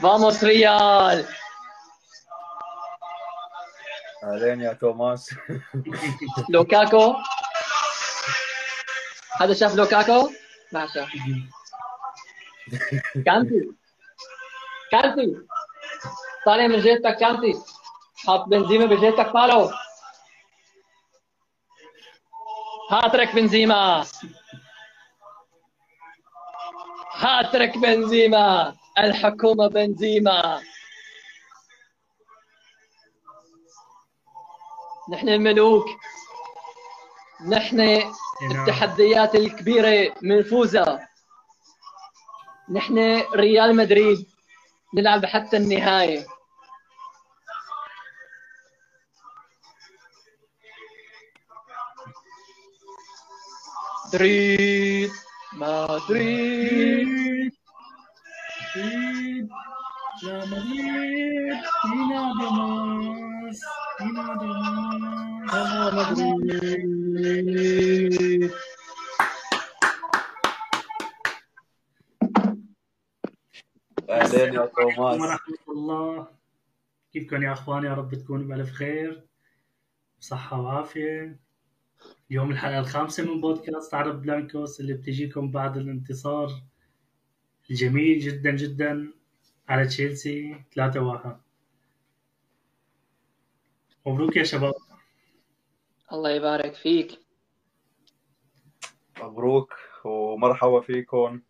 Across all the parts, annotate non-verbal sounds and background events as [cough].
Vamos Real اهلين يا توماس لوكاكو هذا شاف لوكاكو؟ ما شاف كانتي كانتي طالع من جيبتك كانتي حاط بنزيما بجيبتك طالعوا هاترك بنزيما هاترك بنزيما الحكومة بنزيما. نحن الملوك نحن التحديات الكبيرة بنفوزها نحن ريال مدريد نلعب حتى النهاية. مدريد مدريد مدريد يا مدريد فينا دماس فينا دماس مدريد اهلين يا توماس. ورحمة الله كيفكم يا أخوان؟ يا رب تكونوا بألف خير صحة وعافية. اليوم الحلقة الخامسة من بودكاست عرب بلانكوس اللي بتجيكم بعد الانتصار الجميل جدا جدا على تشيلسي 3-1 مبروك يا شباب. الله يبارك فيك. مبروك ومرحبا فيكم.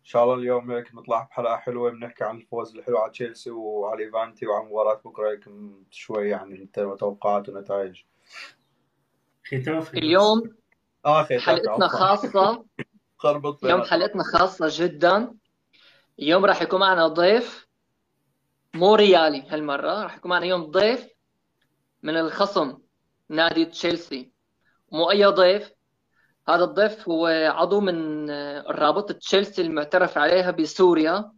إن شاء الله اليوم هيك نطلع بحلقة حلوة بنحكي عن الفوز الحلو على تشيلسي وعلى ليفانتي وعن مباراة بكرة هيك شوي يعني توقعات ونتائج ختاف اليوم. آه حلقتنا خاصة. خربط اليوم. حلقتنا خاصة جدا. اليوم راح يكون معنا ضيف مو ريالي هالمرة. راح يكون معنا اليوم ضيف من الخصم نادي تشيلسي. مو أي ضيف. هذا الضيف هو عضو من رابطة تشيلسي المعترف عليها بسوريا.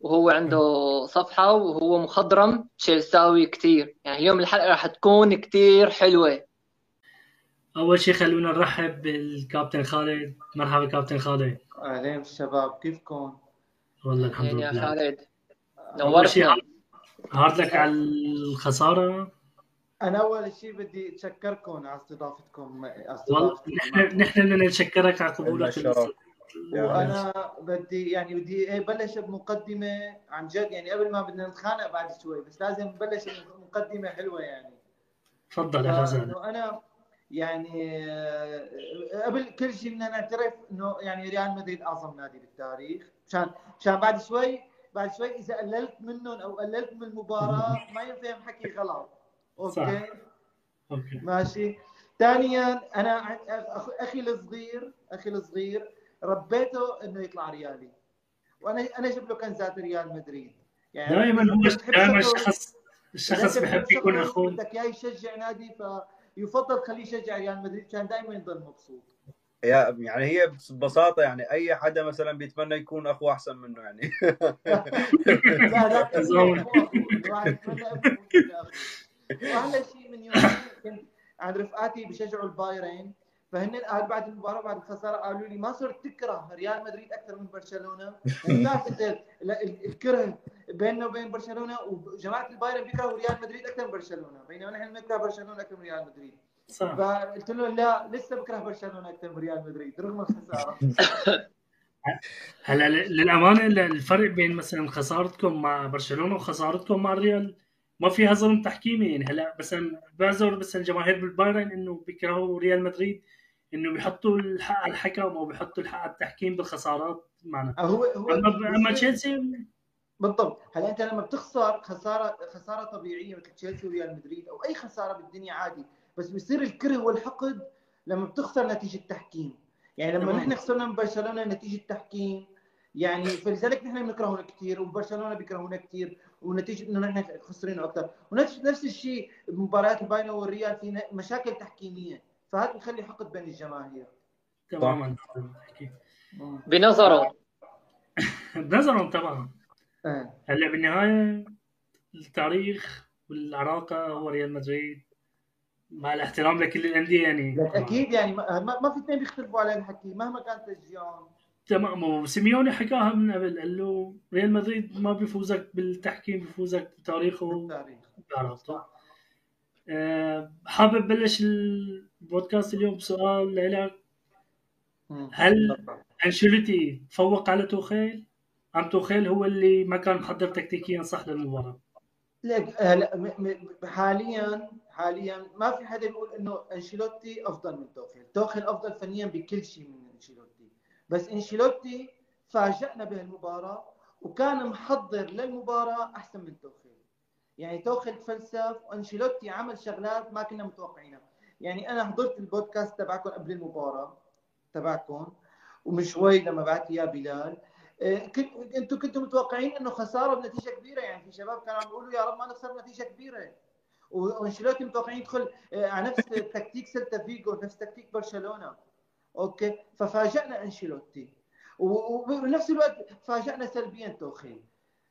وهو عنده صفحة وهو مخضرم تشيلساوي كتير. يعني اليوم الحلقة راح تكون كتير حلوة. أول شيء خلونا نرحب بالكابتن خالد. مرحبا كابتن خالد. أهلين بالشباب كيفكم؟ والله الحمد يعني يا لله. خالد. أول شيء نورتنا هارد لك على الخسارة. أنا أول شيء بدي أتشكركم على استضافتكم والله نحن نحن بدنا نشكرك على قبولك. وأنا بدي يعني بدي ابلش بمقدمة عن جد. يعني قبل ما بدنا نتخانق بعد شوي بس لازم نبلش بمقدمة حلوة يعني. تفضل يا غزال أنا يعني قبل كل شيء بدنا نعترف إنه يعني ريال مدريد أعظم نادي بالتاريخ. مشان مشان بعد شوي بعد شوي إذا قللت منهم أو قللت من المباراة ما ينفهم حكي غلط. okay؟ صح. okay. ماشي. ثانيا أنا أخي الصغير أخي الصغير ربيته إنه يطلع ريالي. وأنا أنا جبت له كنزات ريال مدريد. يعني دائما هو دائما الشخص الشخص بحب يكون اخوه بدك إياه يشجع نادي فيفضل خليه يشجع ريال مدريد عشان دائما يضل مبسوط يا يعني هي ببساطه يعني اي حدا مثلا بيتمنى يكون اخوه احسن منه يعني لا لا. أخوه أخوه. أخوه. واحلى شيء من يومين كنت عند رفقاتي بيشجعوا البايرن فهن قال بعد المباراة بعد الخسارة قالوا لي ما صرت تكره ريال مدريد أكثر من برشلونة. يعني بتعرف انت ال- ال- الكره بيننا وبين برشلونة وجماعة البايرن بيكرهوا ريال مدريد أكثر من برشلونة بينما نحن بنكره برشلونة أكثر من ريال مدريد. صح. فقلت له لا لسه بكره برشلونة أكثر من ريال مدريد رغم الخسارة. [laughs] هلا للأمانة ال- الفرق بين مثلا خسارتكم مع برشلونة وخسارتكم مع الريال ما فيها ظلم تحكيمي يعني. هلا مثلا بعذر مثلا جماهير بالبايرن إنه بيكرهوا ريال مدريد إنه بيحطوا الحق على الحكم أو بيحطوا الحق على التحكيم بالخسارات معنا هو هو اما تشيلسي؟ بالضبط. هلا أنت لما بتخسر خساره خسارة طبيعية مثل تشيلسي وريال مدريد أو أي خسارة بالدنيا عادي بس بيصير الكره والحقد لما بتخسر نتيجة تحكيم. يعني لما. نحن خسرنا من برشلونة نتيجة تحكيم يعني فلذلك نحن بنكرههم كثير وبرشلونة بيكرهونا كثير ونتيجة إنه نحن خسرين أكثر ونفس نفس الشيء بمباريات البايرن والريال في مشاكل تحكيمية. فهذا بيخلي حقد بين الجماهير؟ تماما بنظره بنظرهم. طبعا آه. هلا بالنهاية التاريخ والعراقة هو ريال مدريد مع الاحترام لكل الأندية يعني. أكيد يعني ما, ما ما في اثنين بيختلفوا على الحكي مهما كان تشجيعهم. تمام. وسيميوني حكاها من قبل قال له ريال مدريد ما بيفوزك بالتحكيم بيفوزك بتاريخه. بالتاريخ. حابب بلش البودكاست اليوم بسؤال لك. هل أنشيلوتي تفوق على توخيل؟ أم توخيل هو اللي ما كان محضر تكتيكيا صح للمباراة؟ لك هلا م- م- حاليا حاليا ما في حدا يقول إنه أنشيلوتي أفضل من توخيل، توخيل أفضل فنيا بكل شيء من أنشيلوتي، بس أنشيلوتي فاجأنا بهالمباراة وكان محضر للمباراة أحسن من توخيل. يعني توخيل تفلسف وأنشيلوتي عمل شغلات ما كنا متوقعينها، يعني أنا حضرت البودكاست تبعكم قبل المباراة تبعكم ومن شوي لما بعت إياه بلال. إيه، كنت أنتم كنتوا متوقعين إنه خسارة بنتيجة كبيرة؟ يعني في شباب كانوا عم يقولوا يا رب ما نخسر بنتيجة كبيرة. وأنشيلوتي متوقعين يدخل إيه، على نفس تكتيك سيلتا فيجو نفس تكتيك برشلونة. okay؟ ففاجئنا أنشيلوتي. وبنفس الوقت فاجئنا سلبيا توخيل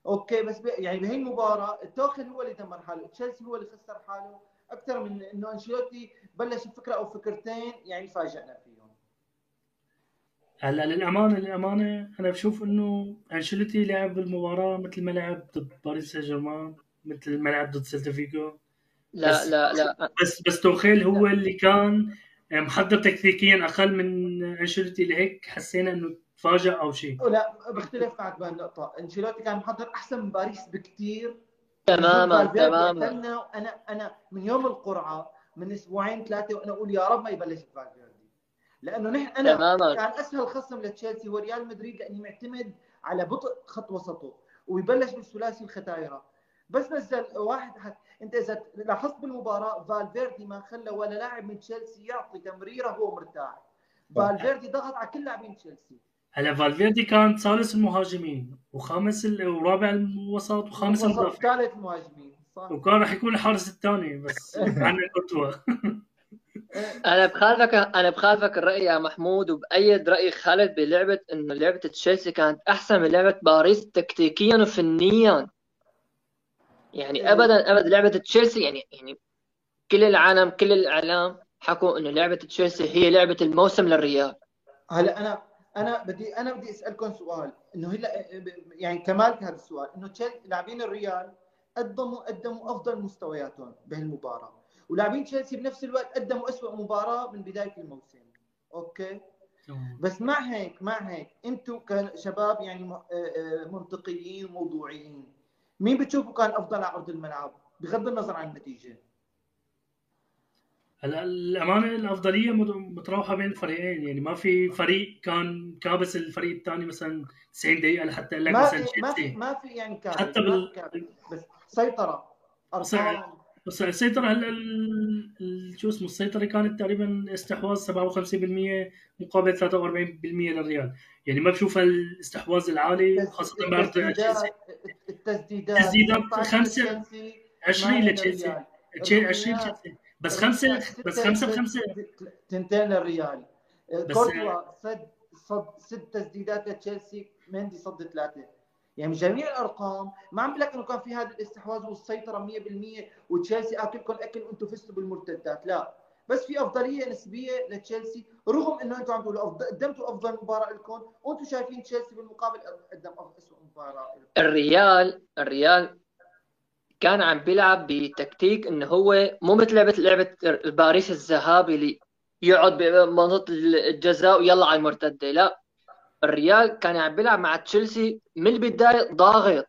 okay بس ب... يعني بهي المباراة توخيل هو اللي دمر حاله تشيلسي هو اللي خسر حاله أكثر من إنه أنشيلوتي بلش بفكرة أو فكرتين يعني فاجئنا فيهم. هلا للأمانة للأمانة أنا بشوف إنه أنشيلوتي لعب بالمباراة مثل ما لعب ضد باريس سان جيرمان مثل ما لعب ضد سيلتا فيجو. لا بس- لا لا. بس بس توخيل هو اللي كان محضر تكتيكيا أقل من أنشيلوتي لهيك حسينا إنه تفاجأ أو شيء. لا بختلف معك بهالنقطة، أنشيلوتي كان محضر أحسن من باريس بكثير تماما تماما. أنا أنا من يوم القرعة من أسبوعين ثلاثة وأنا أقول يا رب ما يبلش فالفيردي. لأنه نحن أنا تماما. كان أسهل خصم لتشيلسي هو ريال مدريد لاني معتمد على بطء خط وسطه ويبلش بالثلاثي الختايرة. بس نزل واحد حد. أنت إذا لاحظت بالمباراة فالفيردي ما خلى ولا لاعب من تشيلسي يعطي تمريره هو مرتاح. فالفيردي ضغط على كل لاعبين تشيلسي. هلا فالفيردي كان ثالث المهاجمين وخامس ال... ورابع الوسط وخامس المدافع. ثالث المهاجمين صح. وكان راح يكون الحارس الثاني بس [laughs] عنا كورتوا. أنا بخالفك أنا بخالفك الرأي يا محمود وبأيد رأي خالد بلعبة إنه لعبة تشيلسي كانت أحسن من لعبة باريس تكتيكيا وفنيا. يعني ابدا ابدا لعبة تشيلسي يعني يعني كل العالم كل الإعلام حكوا إنه لعبة تشيلسي هي لعبة الموسم للريال. هلا أنا أنا بدي أنا بدي أسألكم سؤال. إنه هلا يعني كمال هذا السؤال. إنه تشيل لاعبين الريال قدموا قدموا أفضل مستوياتهم بهالمباراة. ولاعبين تشيلسي بنفس الوقت قدموا أسوأ مباراة من بداية الموسم. أوكي؟ بس مع هيك مع هيك أنتم كشباب يعني آه، آه، منطقيين وموضوعيين مين بتشوفوا كان أفضل على أرض الملعب؟ بغض النظر عن النتيجة. هلا الأمانة الأفضلية مت- متراوحة بين الفريقين يعني ما في فريق كان كابس الفريق الثاني مثلا 90 دقيقة لحتى يقول لك مثلا ما في ما في يعني كابس حتى بال- بس سيطرة أرقام. بس السيطرة هلا شو اسمه السيطرة كانت تقريبا استحواذ 57% مقابل 43% للريال، يعني ما بشوف الاستحواذ العالي خاصة بعد تشيلسي. التسديدات التسديدات 18 خمسة. لتشيلسي، 20 ثمانية لتشيلسي للريال. تشيل 20 الركنيات. تشيلسي بس خمسة بس خمسة بخمسة تنتين للريال بس- كورتوا صد صد ست تسديدات لتشيلسي مندي صد ثلاثة يعني جميع الأرقام ما عم بقول لك إنه كان في هذا الاستحواذ والسيطرة 100% وتشيلسي اكلكم اكل وأنتم فزتوا بالمرتدات لا بس في أفضلية نسبية لتشيلسي رغم إنه أنتم عم تقولوا أفضل قدمتوا أفضل مباراة لكم وأنتم شايفين تشيلسي بالمقابل قدم اسوء مباراة. الريال الريال كان عم بيلعب بتكتيك إنه هو مو مثل لعبه لعبة باريس الذهابي اللي يقعد بمنطقة الجزاء ويلا على المرتدة. لا الريال كان عم بيلعب مع تشيلسي من البداية ضاغط.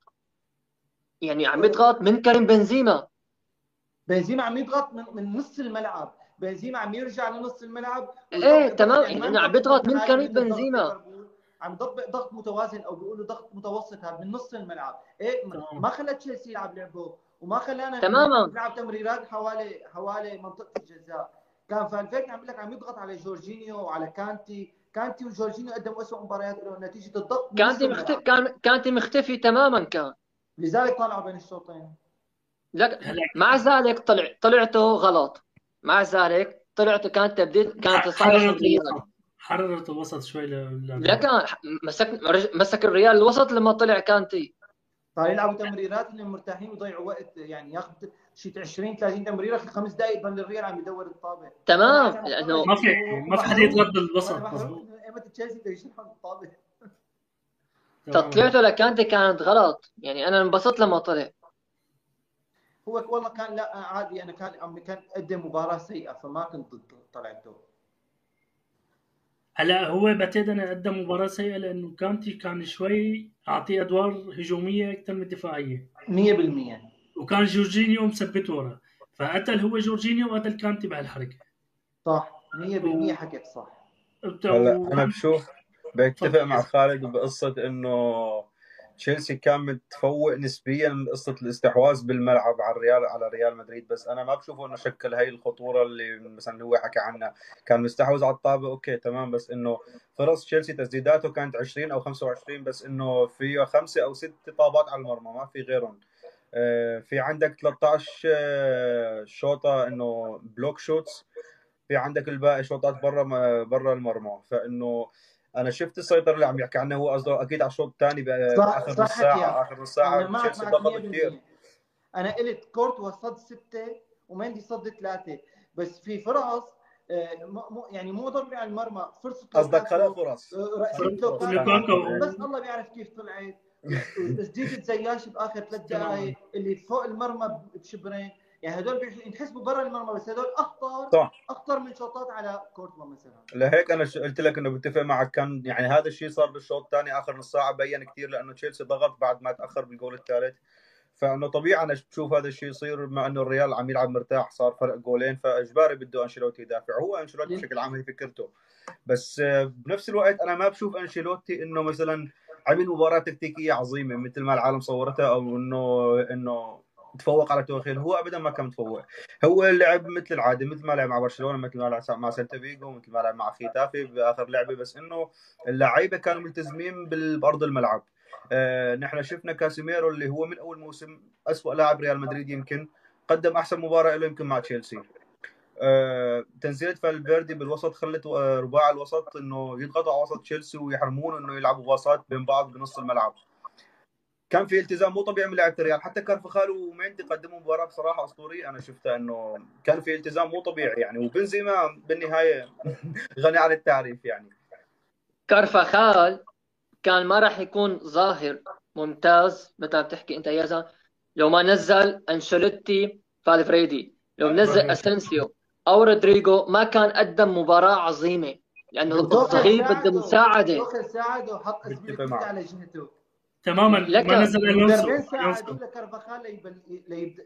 يعني عم يضغط من كريم بنزيما. بنزيما عم يضغط من, من نص الملعب. بنزيما عم يرجع لنص الملعب. إيه تمام. ما يعني إنه عم يضغط من كريم بنزيما. عم يضغط ضغط متوازن أو بيقولوا ضغط متوسط هذا من نص الملعب. إيه ما- خلى تشيلسي يلعب لعبه. وما خلانا تماما. نلعب تمريرات حوالي حوالي منطقة الجزاء. كان فالفيك عم لك عم يضغط على جورجينيو وعلى كانتي. كانتي وجورجينيو قدموا اسوء مباريات لهم نتيجة الضغط كانتي مختفي. كان كانتي مختفي تماما كان. لذلك طلعوا بين الشوطين. لك مع ذلك طلع طلعته غلط. مع ذلك طلعته كانت تبديل كانت لصالح حررت الوسط الوسط شوي ل- لا كان مسك مسك الريال الوسط لما طلع كانتي. صار يلعبوا تمريرات إنهم مرتاحين ويضيعوا وقت يعني ياخذ شي 20 30 تمريرة في خمس دقائق يضل الريال عم يدور الطابه تمام لأنه ما في ما في بحرق مضبوط إنه ايمتى تشيلسي بده يشرح الطابه تمام. تطليعته لكانتي كانت غلط. يعني أنا انبسطت لما طلع. هو والله كان لا عادي أنا كان عم كان قدم مباراة سيئة فما كنت ضد طلعته. هلا هو بعتقد أنا قدم مباراة سيئة لأنه كانتي كان شوي أعطيه أدوار هجومية أكثر من دفاعية. 100% وكان جورجينيو مثبت ورا. فقتل هو جورجينيو وقتل كانتي بهالحركه صح. 100% حكيت صح. هلا أنا بشوف بتفق. مع خالد بقصة إنه تشيلسي كان متفوق نسبيا من قصة الاستحواذ بالملعب على الريال على ريال مدريد. بس أنا ما بشوفه إنه شكل هاي الخطورة اللي مثلا هو حكى عنها. كان مستحوذ على الطابة أوكي تمام. بس إنه فرص تشيلسي تسديداته كانت 20 أو 25 بس إنه فيه خمسة أو ست طابات على المرمى ما في غيرهم. آه، في عندك 13 آه، شوطة إنه block shots في عندك الباقي شوطات برا برا المرمى. فإنه أنا شفت السيطره اللي عم يحكي عنها هو قصده أكيد على الشوط الثاني باخر نص ساعة حكي. آخر نص ساعة. تشيلسي ضغط 100% كثير أنا قلت كورت وصد ستة ومندي صد ثلاثة. بس في فرص آه، مو مو- يعني مو ضربه على المرمى. فرصة قصدك خلق فرص. لوكاكو. بس الله بيعرف كيف طلعت. [laughs] تسديده زياش بآخر ثلاث دقائق اللي فوق المرمى بشبرين. يعني هدول بيح- ينحسبوا برا المرمى بس هدول اخطر صح. أخطر من شوطات على كورتوا مثلا. لهيك أنا قلت لك إنه بتفق معك. كان يعني هذا الشيء صار بالشوط الثاني آخر نص ساعة بين كثير لأنه تشيلسي ضغط بعد ما تأخر بالجول الثالث. فإنه طبيعي أنا بشوف هذا الشيء يصير مع إنه الريال عم يلعب مرتاح صار فرق جولين فإجباري بده أنشيلوتي يدافع. هو أنشيلوتي بشكل عام هي فكرته. بس آه، بنفس الوقت أنا ما بشوف أنشيلوتي إنه مثلا عمل مباراة تكتيكية عظيمة مثل ما العالم صورتها أو انه إنه تفوق على توخيل هو ابدا ما كان متفوق. هو لعب مثل العادة مثل ما لعب مع برشلونة مثل ما لعب مع سيلتا فيغو مثل ما لعب مع خيتافي باخر لعبة بس إنه اللعيبة كانوا ملتزمين بارض الملعب. آه نحن شفنا كاسيميرو اللي هو من أول موسم أسوأ لاعب ريال مدريد يمكن قدم أحسن مباراة له يمكن مع تشيلسي. آه تنزيلة فالفيردي بالوسط خلت آه، رباع الوسط إنه يضغطوا على وسط تشيلسي ويحرمون إنه يلعبوا باصات بين بعض بنص الملعب. كان في التزام مو طبيعي من لاعب الريال حتى كارفاخال وميندي قدموا مباراة بصراحة أسطورية. أنا شفتها إنه كان في التزام مو طبيعي يعني. وبنزيما بالنهاية غني عن التعريف يعني. كارفاخال كان ما راح يكون ظاهر ممتاز. مثل ما بتحكي أنت يا زلمة لو ما نزل أنشيلوتي فالفيردي لو نزل. اسنسيو أو رودريجو ما كان قدم مباراة عظيمة. لأنه الصغير بده مساعدة. ساعده وحط معك. على جهته تماما. لك- ما نزل الونسو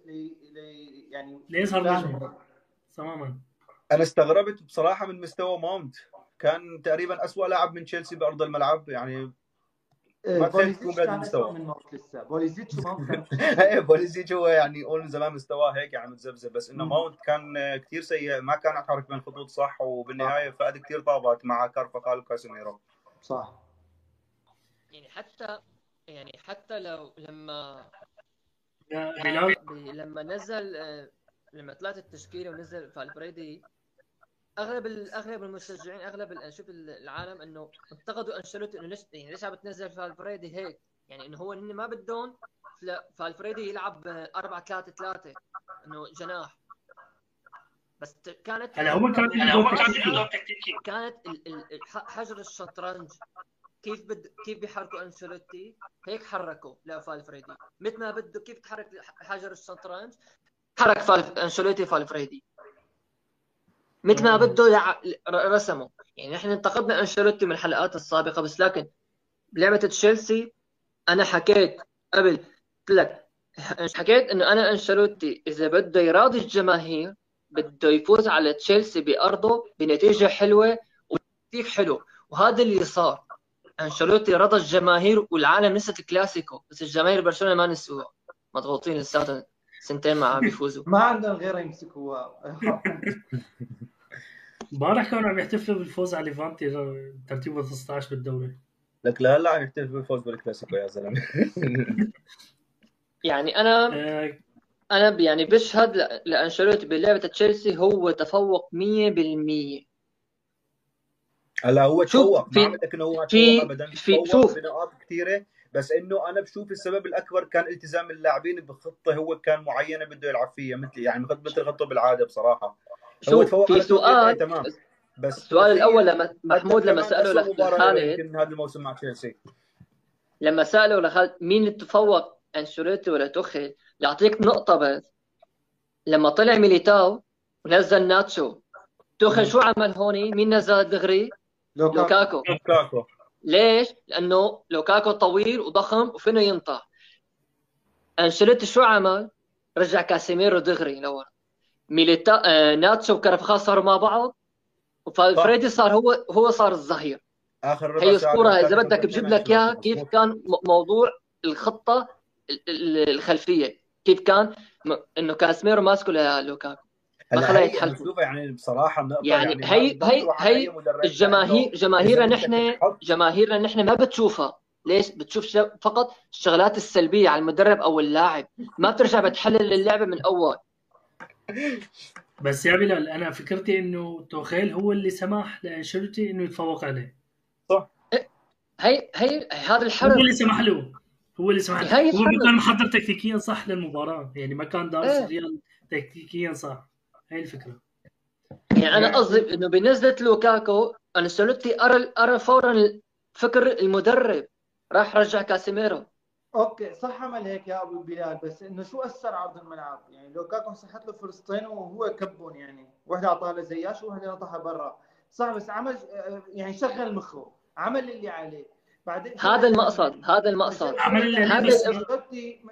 لي- لي- يعني ليظهر تماما. أنا استغربت بصراحة من مستوى ماونت. كان تقريبا أسوأ لاعب من تشيلسي بأرض الملعب. يعني ما تخيل بوليزيتش تكون بهذا المستوى. من ماونت لسه. بوليزيتش [laughs] إيه بوليزيتش هو يعني قول من زمان مستواه هيك يعني متذبذب بس إنه. ماونت كان كثير سيء. ما كان يتحرك بين الخطوط صح. وبالنهاية فقد كثير طابات مع كارفاخال وكاسيميرو. صح. يعني حتى يعني حتى لو لما بلال ب- لما نزل آه، لما طلعت التشكيلة ونزل فالفيردي أغلب أغلب المشجعين أغلب شوف ال- العالم إنه انتقدوا أنشيلوتي إنه ليش يعني ليش عم بتنزل فالفيردي هيك؟ يعني إنه هو ما بدهم فالفيردي يلعب 4 3 3 إنه جناح. بس كانت هلا هو كان هلا هو كان كانت حجر الشطرنج. كيف بد كيف بيحركوا أنشيلوتي؟ هيك حركوا لفالفيردي. مثل ما بده كيف تحرك حجر الشطرنج؟ حرك فال... أنشيلوتي فالفيردي مثل ما بده. ر- رسمه يعني نحن انتقدنا أنشيلوتي من الحلقات السابقة بس لكن بلعبه تشيلسي أنا حكيت قبل قلت لك حكيت إنه أنا أنشيلوتي إذا بده يراضي الجماهير بده يفوز على تشيلسي بأرضه بنتيجة حلوة وتكتيك حلو. وهذا اللي صار. أنشيلوتي رضى الجماهير والعالم نسيت الكلاسيكو بس الجماهير برشلونة ما نسوها مضغوطين لساتهم سنتين ما عم بيفوزوا. ما عندهم غيره يمسكوها امبارح [laughs] كانوا عم يحتفلوا بالفوز على ليفانتي ترتيبه 16 بالدوري. لك لهلا عم يحتفل بالفوز بالكلاسيكو يا زلمة. [laughs] يعني أنا آه، أنا ب- يعني بشهد ل- لأنشيلوتي بلعبة تشيلسي هو تفوق 100% هلا هو في- ما عم إنه هو في- تفوق ابدا. في- شوف. بنقاط كثيره بس إنه أنا بشوف السبب الأكبر كان التزام اللاعبين بخطة هو كان معينة بده يلعب فيها مثل يعني مثل خطة بالعادة بصراحة. هو تفوق في سؤال تمام. بس السؤال الأول لما محمود لما سأله لخالد يمكن هذا الموسم مع تشيلسي. لما سالوا لخالد مين اللي تفوق أنشيلوتي ولا توخيل يعطيك نقطة بس. لما طلع ميليتاو ونزل ناتشو توخيل شو عمل هون مين نزل دغري؟ لوكاكو. لوكاكو. ليش؟ لأنه لوكاكو طويل وضخم وفينه ينطح أنشيلوتي شو عمل؟ رجع كاسيميرو دغري لورا ميليتاو آه ناتشو وكارفاخال صاروا مع بعض. فالفيردي صار هو هو صار الظهير. آخر ربع هي إذا كان بدك بجيب لك إياها كيف كان موضوع الخطة ال- ال- الخلفية؟ كيف كان إنه كاسميرو ماسكه للوكاكو. ما يتحلفوا. بشوفها يعني بصراحة يعني يعني هي- ما هي- هي الجماهير جماهيرنا نحن جماهيرنا نحن ما بتشوفها. ليش؟ بتشوف فقط الشغلات السلبية على المدرب أو اللاعب. ما بترجع بتحلل اللعبة من أول. بس يا بلال أنا فكرتي إنه توخيل هو اللي سمح لأنشيلوتي إنه يتفوق عليه. هي هي هذا هو الحرب اللي سمح له. هو اللي سمح له. هو. كان محضر تكتيكيا صح للمباراة. يعني ما كان دارس إيه. الريال تكتيكيا صح. هاي الفكرة. يعني أنا قصدي إنه بنزله لوكاكو أنشيلوتي ارى أرى فورا فكر المدرب. راح رجع كاسيميرو. أوكي صح عمل هيك يا أبو بلال بس إنه شو أثر عرض الملعب؟ يعني لوكاكو صحت له فرصتين وهو كبهم يعني وحدة أعطاها لزياش وواحده نطحها برا. صح بس عمل يعني شغل مخه عمل اللي عليه. بعدين هذا المقصد هذا المقصد. عمل اللي عليه.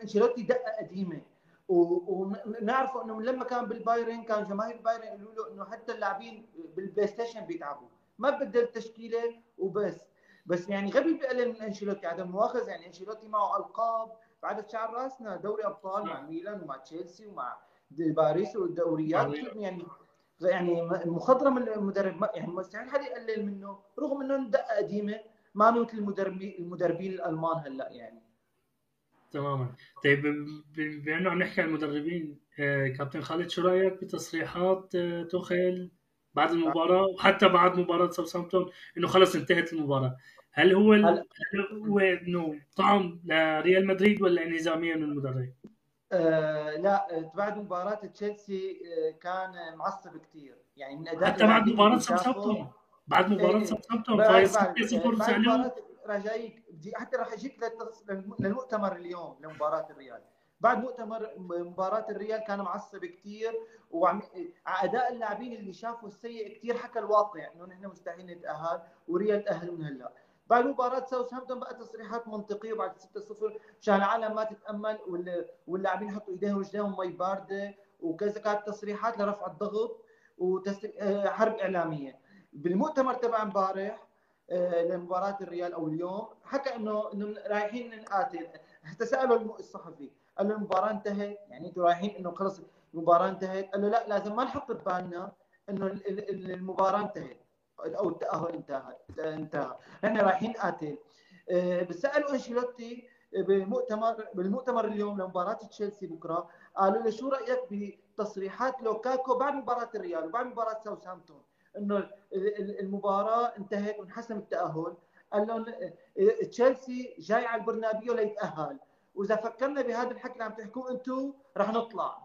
أنشيلوتي دقة قديمة. ونعرف انه لما كان بالبايرن كان جماهير البايرن يقولوا له إنه حتى اللاعبين بالبلاي ستيشن بيتعبوا. ما بدل تشكيلة وبس. بس يعني غبي بيقلل من أنشيلوتي. عدم مؤاخذة يعني أنشيلوتي معه ألقاب بعد شعر راسنا. دوري أبطال مع ميلان ومع تشيلسي ومع باريس والدوريات يعني يعني مخضرم المدرب. يعني مستحيل حدا يقلل منه رغم إنه دقة قديمة. ما مثل المدربين المدربين الألمان هلأ يعني. تماما. طيب بما انه عم نحكي عن المدربين آه، كابتن خالد شو رأيك بتصريحات آه، توخيل بعد المباراة وحتى بعد مباراة ساوثهامبتون إنه خلص انتهت المباراة؟ هل هو ال- هلا- هل هو إنه طعم لريال مدريد ولا انهزاميه من المدرب؟ آه لا بعد مباراة تشيلسي آه، كان معصب كثير يعني من أداء حتى بعد شافوا- ساوثهامبتون. بعد مباراة إيه. ساوثهامبتون بعد فايز بعد 6-0 بعد مباراة راجعيك بدي حتى راح اجيك للمؤتمر اليوم لمباراة الريال. بعد مؤتمر مباراة الريال كان معصب كثير وعم أداء اللاعبين اللي شافوا السيء كثير حكى الواقع إنه نحن مستحيل نتأهل وريال تاهلوا من هلأ. بعد مباراة ساوثهامبتون بقى تصريحات منطقية وبعد 6-0 مشان العالم ما تتأمل وال- واللاعبين يحطوا إيديهم ورجليهم مي باردة وكذا كانت تصريحات لرفع الضغط وحرب إعلامية. بالمؤتمر تبع امبارح آه، لمباراة الريال أو اليوم. حكى إنه إنه رايحين نقاتل حتى سالوا الصحفي قال له المباراة انتهت؟ يعني أنتم رايحين إنه خلص المباراة انتهت؟ قال له لا لازم ما نحط ببالنا إنه ال- ال- ال- المباراة انتهت أو التأهل انتهى انتهى. نحن رايحين نقاتل آه، بس سألوا أنشيلوتي بالمؤتمر بالمؤتمر اليوم لمباراة تشيلسي بكرة قالوا له شو رأيك بتصريحات لوكاكو بعد مباراة الريال وبعد مباراة ساوثهامبتون؟ إنه ال- ال- المباراة انتهت وانحسم التأهل. قال لهم آه، تشيلسي جاي على البرنابيو ليتأهل. وإذا فكرنا بهذا الحكي اللي عم تحكوه أنتم رح نطلع.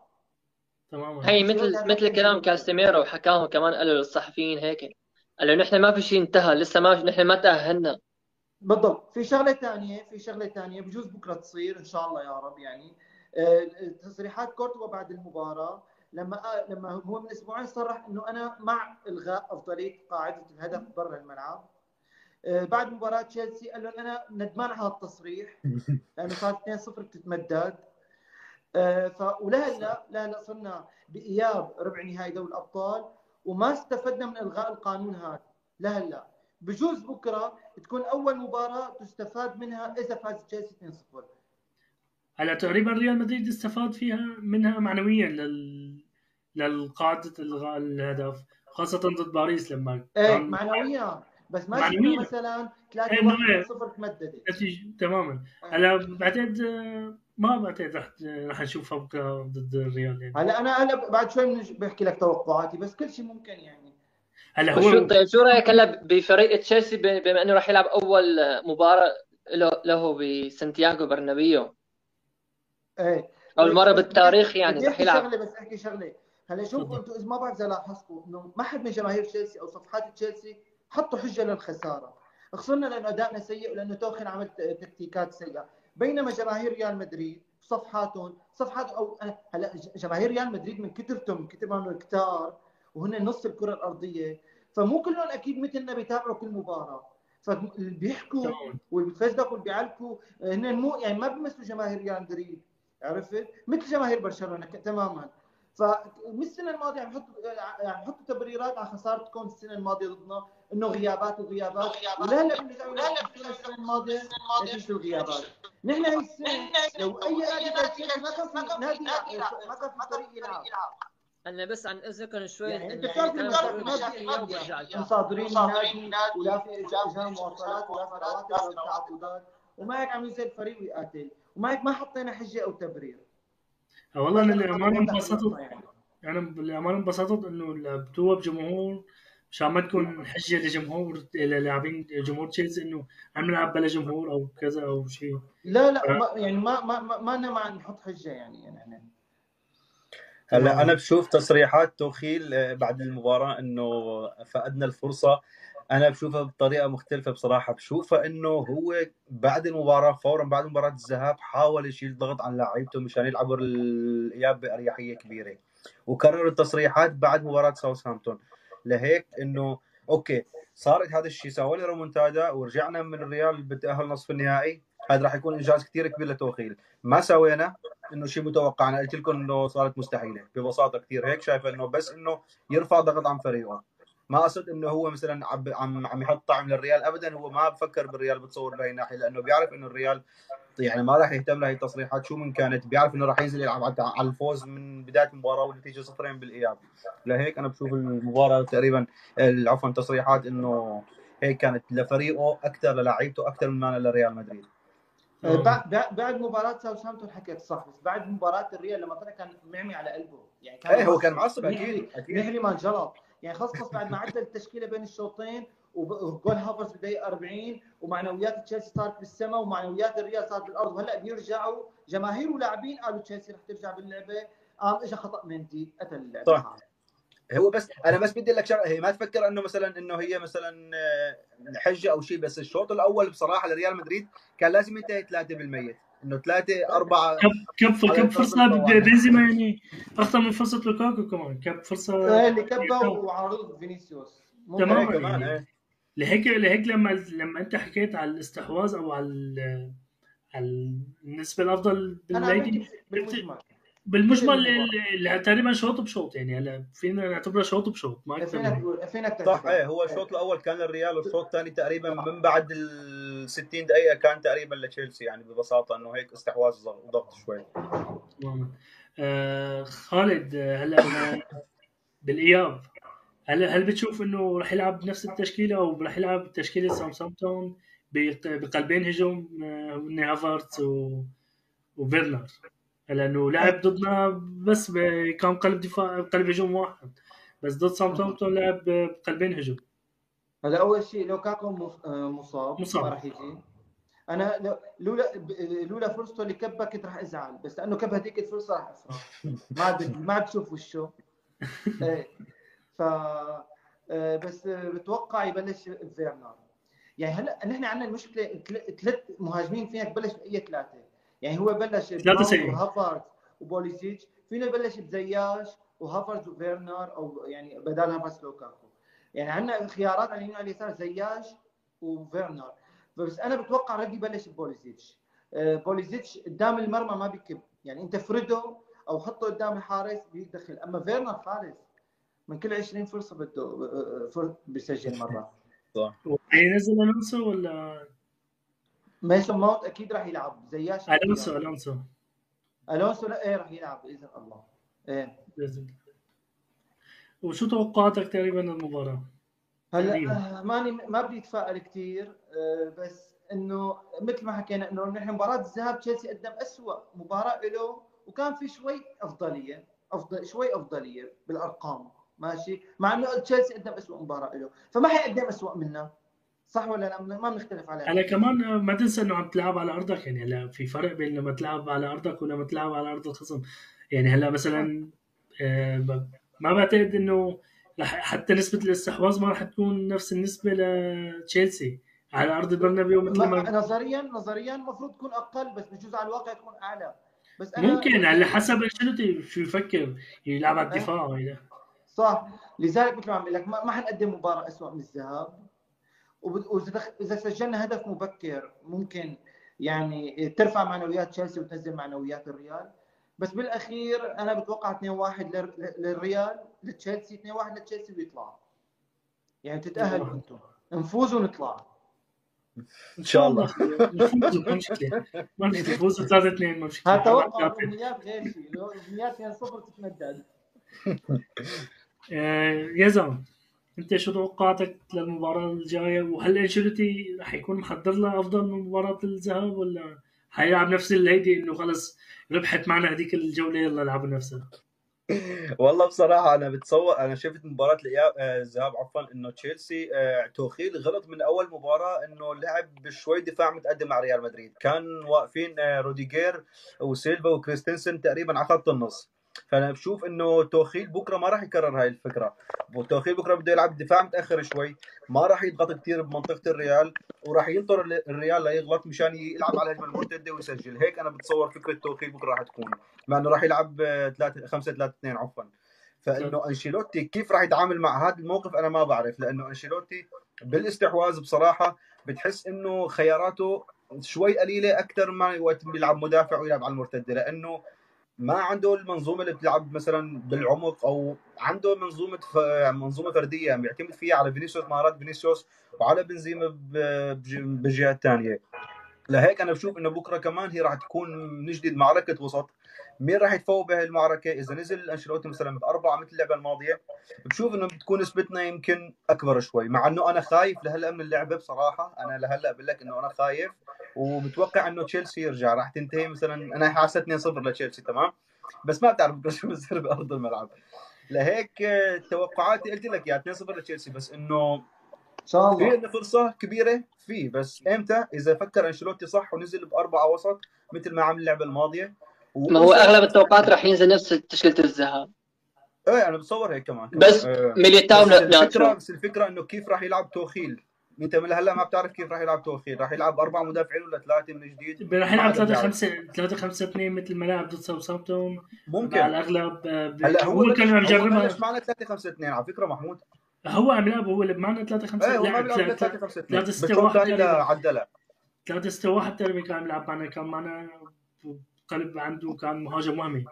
تماما. هي مثل مثل كلام كاسيميرو وحكاه كمان قال للصحفيين هيك. قال له نحن ما في شيء انتهى لسه ما نحن ما تأهلنا. بالضبط. في شغلة ثانية في شغلة ثانية بجوز بكرة تصير إن شاء الله يا رب يعني. آه، تصريحات كورتوا بعد المباراة. لما آه، لما هو من أسبوعين صرح إنه أنا مع إلغاء أفضلية قاعدة الهدف برا الملعب. آه، بعد مباراة تشيلسي قال لهم أنا ندمان على هذا التصريح. [laughs] لأنه صار 2-0 بتتمدد آه، ف ولهلا لهلا صرنا بإياب ربع نهائي دوري الأبطال وما استفدنا من إلغاء القانون هذا. لهلا بجوز بكرة تكون أول مباراة تستفاد منها إذا فاز تشيلسي 2-0 هلا تقريبا ريال مدريد استفاد فيها منها معنويا لل للقاعدة الغاء الهدف خاصة ضد باريس لما إيه معنويا. بس ما معنوياً. شفنا مثلا 3 إيه، 1 0 تمددت نتيجة تماما. هلا بعتقد آه، ما بعتقد رح رح نشوفها بكرة ضد الريال يعني. هلا أنا هلا بعد شوي بحكي لك توقعاتي بس كل شيء ممكن يعني. هلا شو هو طيب شو رأيك هلا بفريق تشيلسي؟ ب- بما إنه راح يلعب أول مباراة له له بسانتياغو برنابيو. إيه. أول مرة بالتاريخ يعني أحكي يلعب. شغلة بس أحكي شغلة. هلا شوفوا. أنتم إذا ما بعرف إذا لاحظتوا إنه ما حد من جماهير تشيلسي أو صفحات تشيلسي حطوا حجة للخسارة. خسرنا لأنه أدائنا سيء ولأنه توخن عمل تكتيكات سيئة. بينما جماهير ريال مدريد صفحاتهم صفحات أو هلا جماهير ريال مدريد من كثرتهم من كثر ما كتار وهن نص الكرة الأرضية فمو كلهم أكيد مثلنا بيتابعوا كل مباراة. فاللي بيحكوا والفيسبوك واللي بيعلقوا. هن مو يعني ما بيمثلوا جماهير ريال مدريد عرفت؟ مثل جماهير برشلونة تماما. فمن السنة الماضية عم يحطوا يعني يحطوا تبريرات على خسارتكم السنة الماضية ضدنا إنه غيابات وغيابات. ولا هلا بنرجعوا السنة الماضية نتيجه الغيابات نحن هي السنة لو أي نادي ما كان في نادي ما كان في فريق يلعب أنا بس عن اذنكم شوي. يعني أنت بتعرف مصادرين النادي ولا في اجراء مواصلات ولا في رواتب ولا تعاقدات. وما هيك عم ينزل الفريق ويقاتل. وما هيك ما حطينا حجة أو تبرير. والله أنا للامانه انبسطت يعني. للامانه انبسطت إنه لعبتوها بجمهور مشان ما تكون حجة لجمهور للاعبين جمهور تشيلسي إنه عم نلعب بلا جمهور أو كذا أو شيء. لا لا ما يعني ما ما ما, ما أنا مع نحط حجة يعني يعني إحنا هلأ أنا بشوف تصريحات توخيل آه، بعد المباراة إنه فقدنا الفرصة. أنا بشوفها بطريقة مختلفة بصراحة. بشوفها إنه هو بعد المباراة فورا بعد مباراة الذهاب حاول يشيل ضغط عن لاعيبته مشان يلعبوا الإياب بأريحية كبيرة. وكرر التصريحات بعد مباراة ساوثهامبتون. لهيك إنه okay صارت هذا الشيء سوى لي ريمونتادا ورجعنا من الريال بالتاهل نصف النهائي. هذا راح يكون إنجاز كثير كبير لتوخيل ما سوينا إنه شيء متوقع أنا قلت لكم إنه صارت مستحيلة ببساطة كثير هيك شايف إنه بس إنه يرفع ضغط عن فريقه. ما أقصد إنه هو مثلا عم عم يحط طعم للريال ابدا هو ما بفكر بالريال بتصور بهي الناحية لأنه بيعرف إنه الريال يعني ما راح يهتم لهي التصريحات شو من كانت بيعرف إنه راح ينزل يلعب على الفوز من بداية المباراة والنتيجة صفرين بالإياب. لهيك أنا بشوف المباراة تقريبا عفوا تصريحات إنه هيك كانت لفريقه أكثر للاعيبته أكثر من لريال مدريد. بعد بعد مباراة ساوثهامبتون حكيت صح بس بعد مباراة الريال لما طلع كان معمي على قلبه. يعني كان إيه هو كان معصب. أكيد أكيد. منيح اللي ما انجلط يعني خلص بعد ما عدل التشكيلة بين الشوطين وجول هافرتز بدقيقه 40 ومعنويات تشيلسي صارت بالسماء ومعنويات الريال صارت بالأرض وهلأ بيرجعوا جماهير ولاعبين قالوا تشيلسي رح ترجع باللعبة. قام اجى خطأ مندي قتل اللعبة. صح. هو بس أنا بس بدي لك شغله هي ما تفكر إنه مثلا إنه هي مثلا آه، حجة أو شيء بس الشوط الأول بصراحة لريال مدريد كان لازم ينتهي ثلاثة بالميت انه ثلاثة أربعة كب كب فرصة بنزيما يعني اخطر من فرصة لوكاكو كمان. كب فرصة إيه، اللي كبها وعارض فينيسيوس. تمام. كمان. يعني. لهيك لهيك لما لما انت حكيت على الاستحواذ أو على على النسبة الأفضل بالنادي بالمجمل. اللي تقريبا شوط بشوط يعني. هلا فينا نعتبره شوط بشوط ما أكثر فينا صح إيه هو الشوط الأول كان للريال والشوط الثاني تقريبا من بعد ال 60 دقيقة كان تقريبا لتشيلسي يعني ببساطة إنه هيك استحواذ وضغط شوي. آه خالد هلا بالإياب. هل هل بتشوف إنه رح يلعب بنفس التشكيلة أو رح يلعب تشكيلة ساوثهامبتون بقلبين هجوم آه، هافرتس وفيرنر لأنه لعب ضدنا بس كان قلب دفاع قلب هجوم واحد. بس ضد ساوثهامبتون لعب بقلبين هجوم. هلا أول شيء لوكاكو آه، مصاب مصاب. ما راح يجي. أنا لولا لولا فرصته اللي كبها كنت راح أزعل بس لأنه كب هذيك الفرصة راح افرح ما عاد ما عاد بشوف وشه [laughs] إيه. ف آه، بس بتوقع يبلش فيرنر. يعني هلا نحن عندنا المشكلة ثلاث مهاجمين فينا نبلش بأي ثلاثة. يعني هو بلش وهافرتز وبوليسيتش فينا يبلش بزياش وهافرتز وفيرنر أو يعني بدال هافرتز لوكاكو يعني عندنا خيارات على اليمين وعلى اليسار زياش وفيرنر. بس أنا بتوقع ردي يبلش ببوليسيتش آه، بوليسيتش قدام المرمى ما بيكب. يعني أنت فرده أو حطه قدام الحارس بيدخل أما فيرنر حارس من كل 20 فرصة بده آه، آه، بيسجل مرة. صح. ينزل ألونسو ولا؟ ميسون ماونت أكيد راح يلعب. زياش ألونسو ألونسو. ألونسو لا إيه راح يلعب بإذن الله. إيه. باذن الله وشو توقعاتك تقريبا المباراه؟ هلأ آه ماني ما بدي أتفائل كثير آه بس إنه مثل ما حكينا إنه نحن مباراة الذهاب تشيلسي قدم اسوء مباراة له وكان في شوي أفضلية أفضل شوي أفضلية بالأرقام ماشي؟ مع إنه تشيلسي قدم اسوء مباراة له. فما حيقدم اسوء منا صح ولا لا؟ ما بنختلف عليها هلا كمان ما تنسى إنه عم تلعب على أرضك يعني هلأ في فرق بين لما تلعب على أرضك ولما تلعب على أرض الخصم. يعني هلأ مثلا آه، ما بعتقد إنه حتى نسبة الاستحواذ ما راح تكون نفس النسبة لتشيلسي على أرض برنابيو مثل ما- نظريا نظريا المفروض تكون أقل بس بجوز على الواقع تكون أعلى. بس أنا ممكن على حسب أنشيلوتي شو يفكر يلعب على الدفاع ولا صح. لذلك مثل ما عم لك ما حنقدم مباراة اسوء من الذهاب. وإذا سجلنا هدف مبكر ممكن يعني ترفع معنويات تشيلسي وتنزل معنويات الريال. بس بالأخير أنا بتوقع 2-1 لل- للريال لتشيلسي 2-1 لتشيلسي ويطلع يعني تتاهلوا أنتم. نفوز ونطلع. إن شاء الله. مشكله ما مشكله نفوز 3 2 ما مشكله هذا توقع الامنيات غير شيء لو الامنيات 2-0 تتمدد. آه، يا زلمه أنت شو توقعاتك للمباراة الجاية؟ وهل أنشيلوتي رح يكون محضر لها أفضل من مباراة الذهاب ولا حيلعب نفس الهيدي إنه خلص ربحت معنا هذيك الجولة يلا لعبوا نفسها [laughs] والله بصراحة أنا بتصور أنا شفت مباراة آه، الذهاب عفوا إنه تشيلسي آه، توخيل غلط من أول مباراة إنه لعب بشوي دفاع متقدم مع ريال مدريد. كان واقفين آه، روديجير وسيلفا وكريستنسن تقريبا على خط النص. فأنا بشوف إنه توخيل بكرة ما راح يكرر هاي الفكرة. وتوخيل بكرة بده يلعب دفاع متأخر شوي ما راح يضغط كثير بمنطقة الريال وراح ينطر الريال ليغلط مشان يلعب على الهجمة المرتدة ويسجل. هيك أنا بتصور فكرة توخيل بكرة راح تكون مع إنه راح يلعب 3 5 3 2 عفوا. فإنه أنشيلوتي كيف راح يتعامل مع هذا الموقف أنا ما بعرف لأنه أنشيلوتي بالاستحواذ بصراحة بتحس إنه خياراته شوي قليلة أكثر ما وقت بيلعب مدافع ويلعب على المرتدة لأنه ما عنده المنظومة اللي بتلعب مثلا بالعمق أو عنده منظومة ف... منظومة فردية بيعتمد فيها على فينيسيوس مهارات فينيسيوس وعلى بنزيما بالجهه الثانية لهيك أنا بشوف إنه بكرة كمان هي راح تكون من جديد معركة وسط. مين راح يتفوق بهي المعركه إذا نزل أنشيلوتي مثلا بأربعة مثل اللعبة الماضية بشوف إنه بتكون نسبتنا يمكن أكبر شوي مع إنه أنا خايف لهلأ من اللعبة بصراحة. أنا لهلأ بقول لك إنه أنا خايف ومتوقع إنه تشيلسي يرجع. راح تنتهي مثلا أنا حاسة 2-0 لتشيلسي تمام؟ بس ما بتعرف شو بصير بأرض الملعب. لهيك توقعاتي قلت لك يا 2-0 لتشيلسي بس إنه إن شاء في الله. عندنا فرصة كبيرة؟ في بس إمتى؟ إذا فكر أنشيلوتي صح ونزل بأربعة وسط مثل ما عمل اللعبة الماضية ما هو أغلب التوقعات راح ينزل نفس تشكيلة الذهاب. إيه أنا بتصور هيك كمان. بس آه. ميليتاو بس الفكرة بس الفكرة إنه كيف راح يلعب توخيل؟ أنت من هلأ ما بتعرف كيف راح يلعب توخيل. راح يلعب أربع مدافعين ولا ثلاثة من جديد؟ راح يلعب ما 3 بتعرف. 5 3 5 2 مثل ما لعب ضد ساوثهامبتون ممكن. على الأغلب آه، ب- هلأ هو كان عم يجربها. بلش معنا 3 5 2 على فكرة محمود. هو عم يلعب هو معنا 3 5 إيه هو ما لعب بيلعب 3 3 5 2 ثلاثة بس ستة شوط واحد ثاني تقريباً. لعدلها 3 6 1 تقريبا كان عم يلعب معنا. كان معنا قلب عنده كان مهاجم وهمي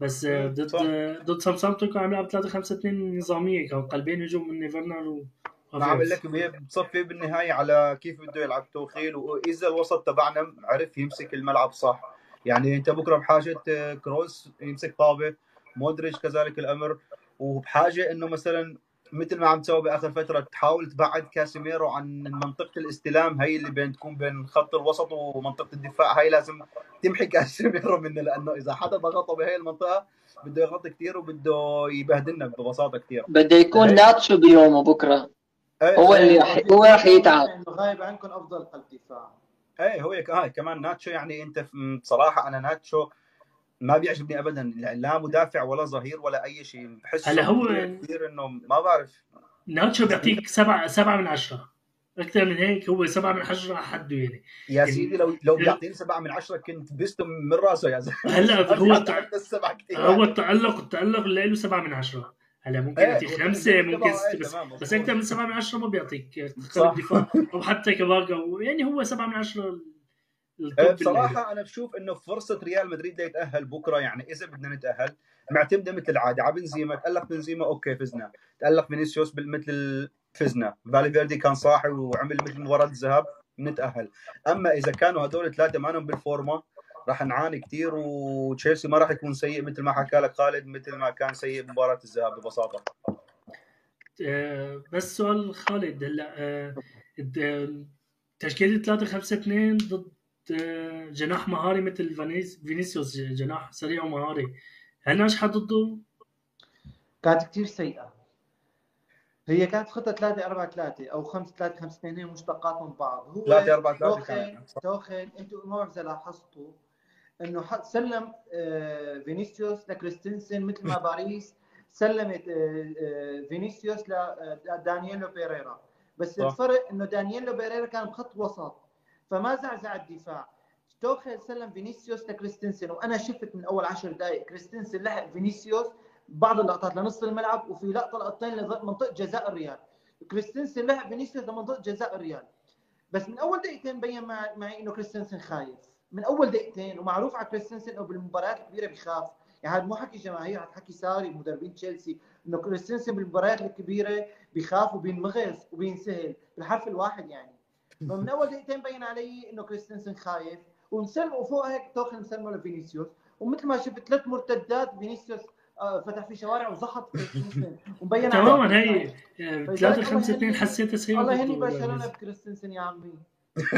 بس آه، ضد. آه، ضد ساوثهامبتون كان عم يلعب 3 5 2 نظامية. كان قلبين هجوم من فيرنر و ما عامل لك هي بتصفي بالنهاية على كيف بده يلعب توخيل. وإذا الوسط تبعنا عرف يمسك الملعب صح. يعني أنت بكرة بحاجة آه، كروس يمسك طابة. مودريتش كذلك الأمر. وبحاجة إنه مثلا مثل ما عم تسوي بآخر فترة تحاول تبعد كاسيميرو عن منطقة الاستلام. هي اللي بين تكون بين خط الوسط ومنطقة الدفاع. هي لازم تمحي [laughs] كاسيميرو منه لأنه إذا حدا ضغطه بهي المنطقة بده يغطي كثير وبده يبهدلنا ببساطة كثير بده يكون ناتشو بيومه بكرة. هو اللي رح هو رح يتعب. غايب عنكم أفضل قلب دفاع إيه هو هاي كمان ناتشو يعني أنت بصراحة أنا ناتشو ما بيعجبني ابدا لا لا مدافع ولا ظهير ولا أي شيء. بحس هلا هو- كثير إنه ما بعرف. ناتشو بيعطيك 7 7 من 10 أكثر من هيك هو 7 من 10 حده يعني. يا سيدي لو لو بيعطيني سبعة من عشرة كنت بستم من راسه يا زلمه [laughs] هلا [laughs] هو هو التألق التألق اللي له 7 من 10 هلا ممكن إيه، يعطيك خمسة تبعه، ممكن ستة بس تمام، بس. أكثر من 7 من 10 ما بيعطيك دفاع. [laughs] أو حتى كباكا يعني هو 7 من 10 ال top إيه، بصراحة أنا بشوف إنه فرصة ريال مدريد ليتاهل بكرة يعني إذا بدنا نتأهل معتمدة مثل العادة. على بنزيما تألق بنزيما okay فزنا. تألق فينيسيوس مثل فزنا. فالفيردي كان صاحي وعمل مثل مباراه الذهاب نتأهل. أما إذا كانوا هدول ثلاثة ما بالفورمة راح نعاني كثير وتشيلسي ما راح يكون سيء مثل ما حكى لك خالد مثل ما كان سيء بمباراه الذهاب ببساطة. آه، بس سؤال خالد هلا. آه، آه، تشكيلة 3 5 2 ضد جناح مهاري مثل فينيس فينيسيوس جناح سريع ومهاري هل نجحت ضده؟ كانت كثير سيئة. هي كانت خطة 3 4 3 أو 5 3 5 2 هي مشتقات من بعض. هو 3 4 3 توخيل توخيل أنتم ما بعرف إذا لاحظتوا إنه سلم آه، فينيسيوس لكريستنسن مثل ما باريس سلمت آه، آه، فينيسيوس لدانييلو بيريرا. بس صح. الفرق إنه دانييلو بيريرا كان بخط وسط فما زعزع الدفاع. توخيل سلم فينيسيوس لكريستنسن وأنا شفت من أول عشر دقائق كريستنسن لحق فينيسيوس بعض اللقطات لنص الملعب وفي لقطة لقطتين لمنطقه جزاء الريال. كريستنسن لحق فينيسيوس لمنطقة جزاء الريال. بس من أول دقيقتين بين مع- معي إنه كريستنسن خايف. من أول دقيقتين ومعروف على كريستنسن إنه بالمباريات الكبيرة بيخاف يعني هذا مو حكي جماهير هذا حكي ساري مدربين تشيلسي. إنه كريستنسن بالمباريات الكبيرة بيخاف وبينمغز وبينسهل بالحرف الواحد يعني. فمن أول دقيقتين بين علي إنه كريستنسن خايف. ومسلم وفوق هيك توخيل مسلمه لفينيسيوس. ومثل ما شفت ثلاث مرتدات فينيسيوس فتح في شوارع وزحط [laughs] ومبين تماما هي 3 5 2 حسيتها سيئة الله يهني. برشلونة بكريستنسن يا عمي. [laughs]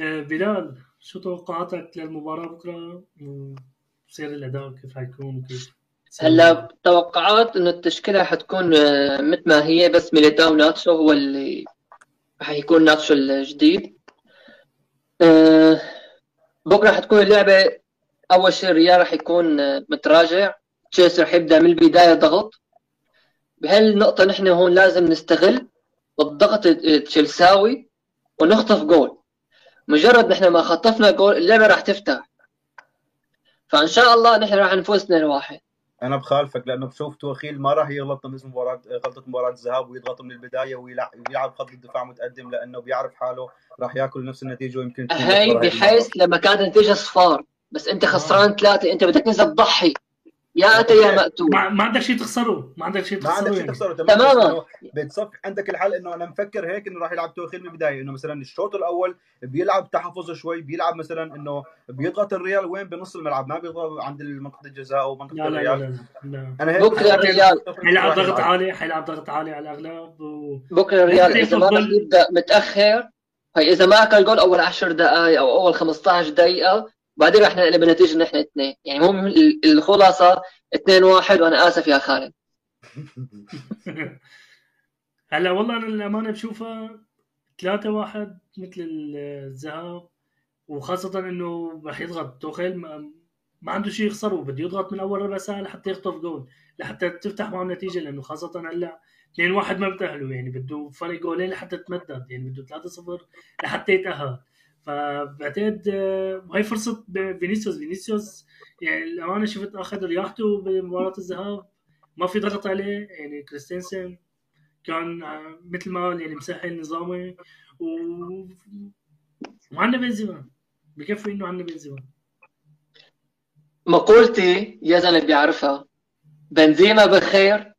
آه، بلال شو توقعاتك للمباراة بكرة؟ وسير الأداء كيف حيكون وكيف هلا توقعات إنه التشكيلة حتكون آه، مثل ما هي بس ميليتاو ناتشو هو اللي حيكون ناتشو الجديد. آه، بكرة حتكون اللعبة أول شيء الريال رح يكون آه، متراجع. تشيلسي رح يبدأ من البداية ضغط. بهالنقطة نحن هون لازم نستغل الضغط التشيلساوي ونخطف جول. مجرد نحن ما خطفنا جول اللعبة رح تفتح. فإن شاء الله نحن رح نفوز 2-1 أنا بخالفك لأنه بشوف توخيل ما راح يغلط مثل مباراه غلطة مباراة الذهاب ويضغط من البداية ويلعب خط الدفاع متقدم لأنه بيعرف حاله راح ياكل نفس النتيجة ويمكن هي بحيث لما كانت النتيجة صفار. بس انت خسران ثلاثة انت بدك تنزل تضحي. يا انت يا مقتول. ما, ما عندك شيء تخسره. ما عندك شيء ما عندك تخسره شيء يعني. تخسره. تمام. تماماً. بتصفي عندك الحل إنه أنا مفكر هيك إنه راح يلعب توخيل من البداية. إنه مثلا الشوط الأول بيلعب تحفظ شوي بيلعب مثلا إنه بيضغط الريال وين؟ بنص الملعب ما بيضغط عند منطقة الجزاء أو منطقة لا لا الريال. لا, لا, لا. أنا هيك بكرة الريال. حيلعب ضغط عالي حيلعب ضغط عالي على الأغلب و... بكرة الريال. إذا ما يبدا متأخر هي إذا ما أكل جول أول 10 دقائق أو أول 15 دقيقة بعدين رح نقلب النتيجة نحن اثنين. يعني ال- الخلاصة 2 1 وأنا آسف يا خالد. [laughs] هلا والله أنا الامانه بشوفها 3 1 مثل الذهاب وخاصة إنه رح يضغط. توخيل ما, ما عنده شيء يخسره بده يضغط من أول ربع ساعة لحتى يخطف جول لحتى تفتح معه النتيجة لأنه خاصة هلا 2 1 ما بتأهلوا. يعني بده فرق جولين لحتى تمدد يعني بده 3 0 لحتى يتأهل. فبعتقد آه، وهي فرصة فينيسيوس فينيسيوس يعني الامانة شفت أخذ رياحته بمباراة الذهاب ما في ضغط عليه يعني كريستنسن كان آه، مثل ما قال يعني مسهل نظامي و وعندنا بنزيما. بكفي إنه عندنا بنزيما. مقولتي يا زلمة بيعرفها بنزيما بخير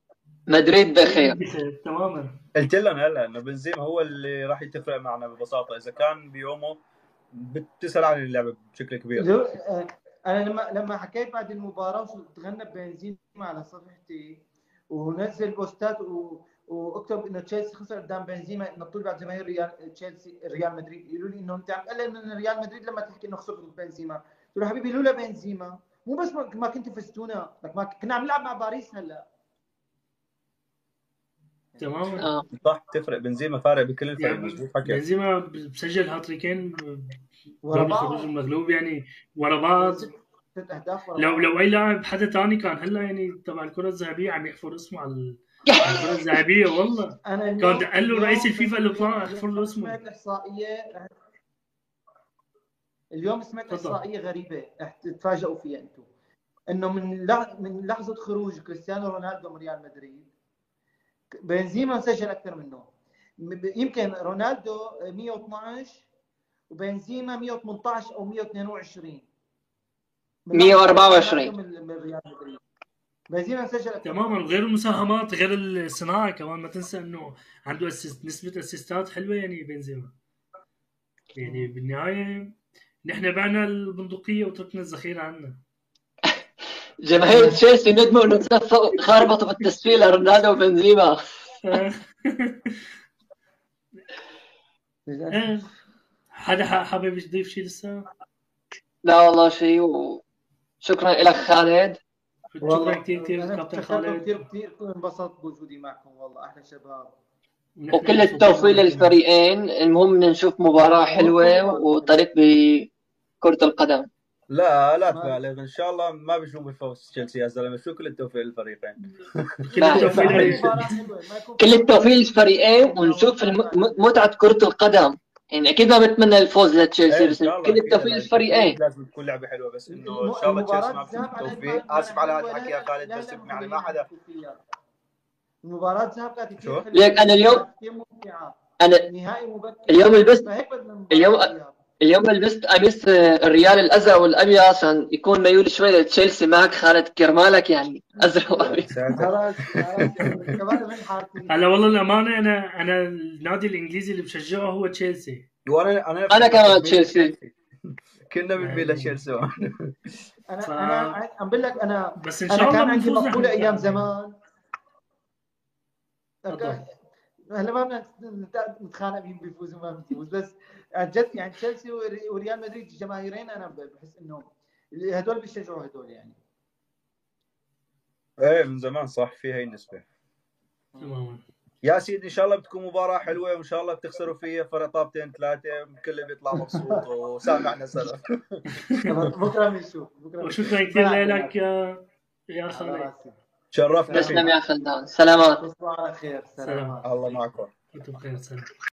مدريد بخير. بخير تماما. قلت لهم هلا إنه بنزيما هو اللي راح يتفرق معنا ببساطة. إذا كان بيومه بتسأل عن اللعبة بشكل كبير. آه، أنا لما لما حكيت بعد المباراة وتغنى بنزيما على صفحتي ونزل بوستات و... وأكتب إنه تشيلسي خسر قدام بنزيما انه طول بعد جماهير ريال تشيلسي ريال مدريد. يقولوا لي إنه أنت عم تقلل من ريال مدريد لما تحكي إنه خسر ضد بنزيما. قلت له حبيبي لولا بنزيما. مو بس ما كنتوا فزتونا لك ما كنا عم نلعب مع باريس هلأ. تماما آه. صح تفرق. بنزيما فارق بكل الفرق يعني حكي بنزيما بسجل هاتريكين ورا قبل الخروج بعض. المغلوب يعني ورا بعض. ست أهداف ورا لو. لو أي لاعب حدا تاني كان هلا يعني تبع الكرة الذهبية عم يحفر اسمه على ال- [laughs] على الكرة الذهبية والله. أنا كان دق له رئيس الفيفا اللي طلع احفر له اسمه. سمعت إحصائية اليوم سمعت. إحصائية غريبة رح تتفاجئوا فيها أنتم. إنه من. من لحظة خروج كريستيانو رونالدو من ريال مدريد بنزيما مسجل أكثر منه. يمكن رونالدو 112 وبنزيما 118 أو 122 من لحظة 124. رونالدو من ريال مدريد. بنزيما مسجل أكثر تماما وغير المساهمات غير الصناعة كمان. ما تنسى إنه عنده assist نسبة assist ات حلوة يعني بنزيما. يعني بالنهاية نحن بعنا البندقية وتركنا الذخيرة عنا. جماهير تشيلسي ندموا إنه تلفوا خربطوا في التسفيل لرونالدو وبنزيما. [laughs] إيه. حدا حابب يضيف شيء لسه؟ لا والله شيء وشكرا لك خالد. شكرا كثير كثير كابتن خالد. كثير كثير انبسطت بوجودي معكم والله أحلى شباب. وكل التوفيق للفريقين. المهم نشوف مباراة حلوة وطريق بكرة القدم. لا لا تبالغ إن شاء الله ما بنشوف الفوز تشيلسي يا زلمة. شو كل التوفيق للفريقين؟ كل التوفيق كل في- التوفيق للفريقين ونشوف الم- م- متعة كرة القدم. يعني أكيد ما بتمنى الفوز إيه، لتشيلسي إن بس كل. التوفيق للفريقين. لازم تكون لعبة حلوة بس إنه إن شاء الله تشيلسي ما بالتوفيق الملعب اسف على هذا الحكي يا لا- خالد لا- بس لا يعني ما حدا. المباراة كانت كثير ليك أنا اليوم- أنا نهائي مبكر. اليوم المباراة اليوم-. اليوم لبست قميص الريال الأزرق والأبيض عشان يكون ميول شوي لتشيلسي معك خالد كرمالك يعني. أزرق [laughs] وأبيض. هلا والله الأمانة أنا أنا النادي الإنجليزي اللي بشجعه هو تشيلسي. وأنا أنا أنا كمان تشيلسي. كنا بنميل لتشيلسي. أنا ف- أنا عم بقول لك أنا بس إن شاء أنا الله كان عندي مقولة. أيام زمان. هلا ما بدنا نت- نتخانق مين بيفوز وما بيفوز بس عن جد يعني تشيلسي وري- وريال مدريد الجماهيرين أنا بحس انه هدول بيشجعوا هدول يعني. إيه من زمان صح في هي النسبة. تماما. يا سيدي إن شاء الله بتكون مباراة حلوة وإن شاء الله بتخسروا فيها فرق طابتين ثلاثة الكل بيطلع مبسوط وسامعنا سلام [laughs] بكرة بنشوف بكرة وشكرا كثير لك يا خالد راسي شرفنا تسلم يا خلدان. سلامات. تصبحوا على خير سلام. سلام الله معكم. أنتم بخير سلام.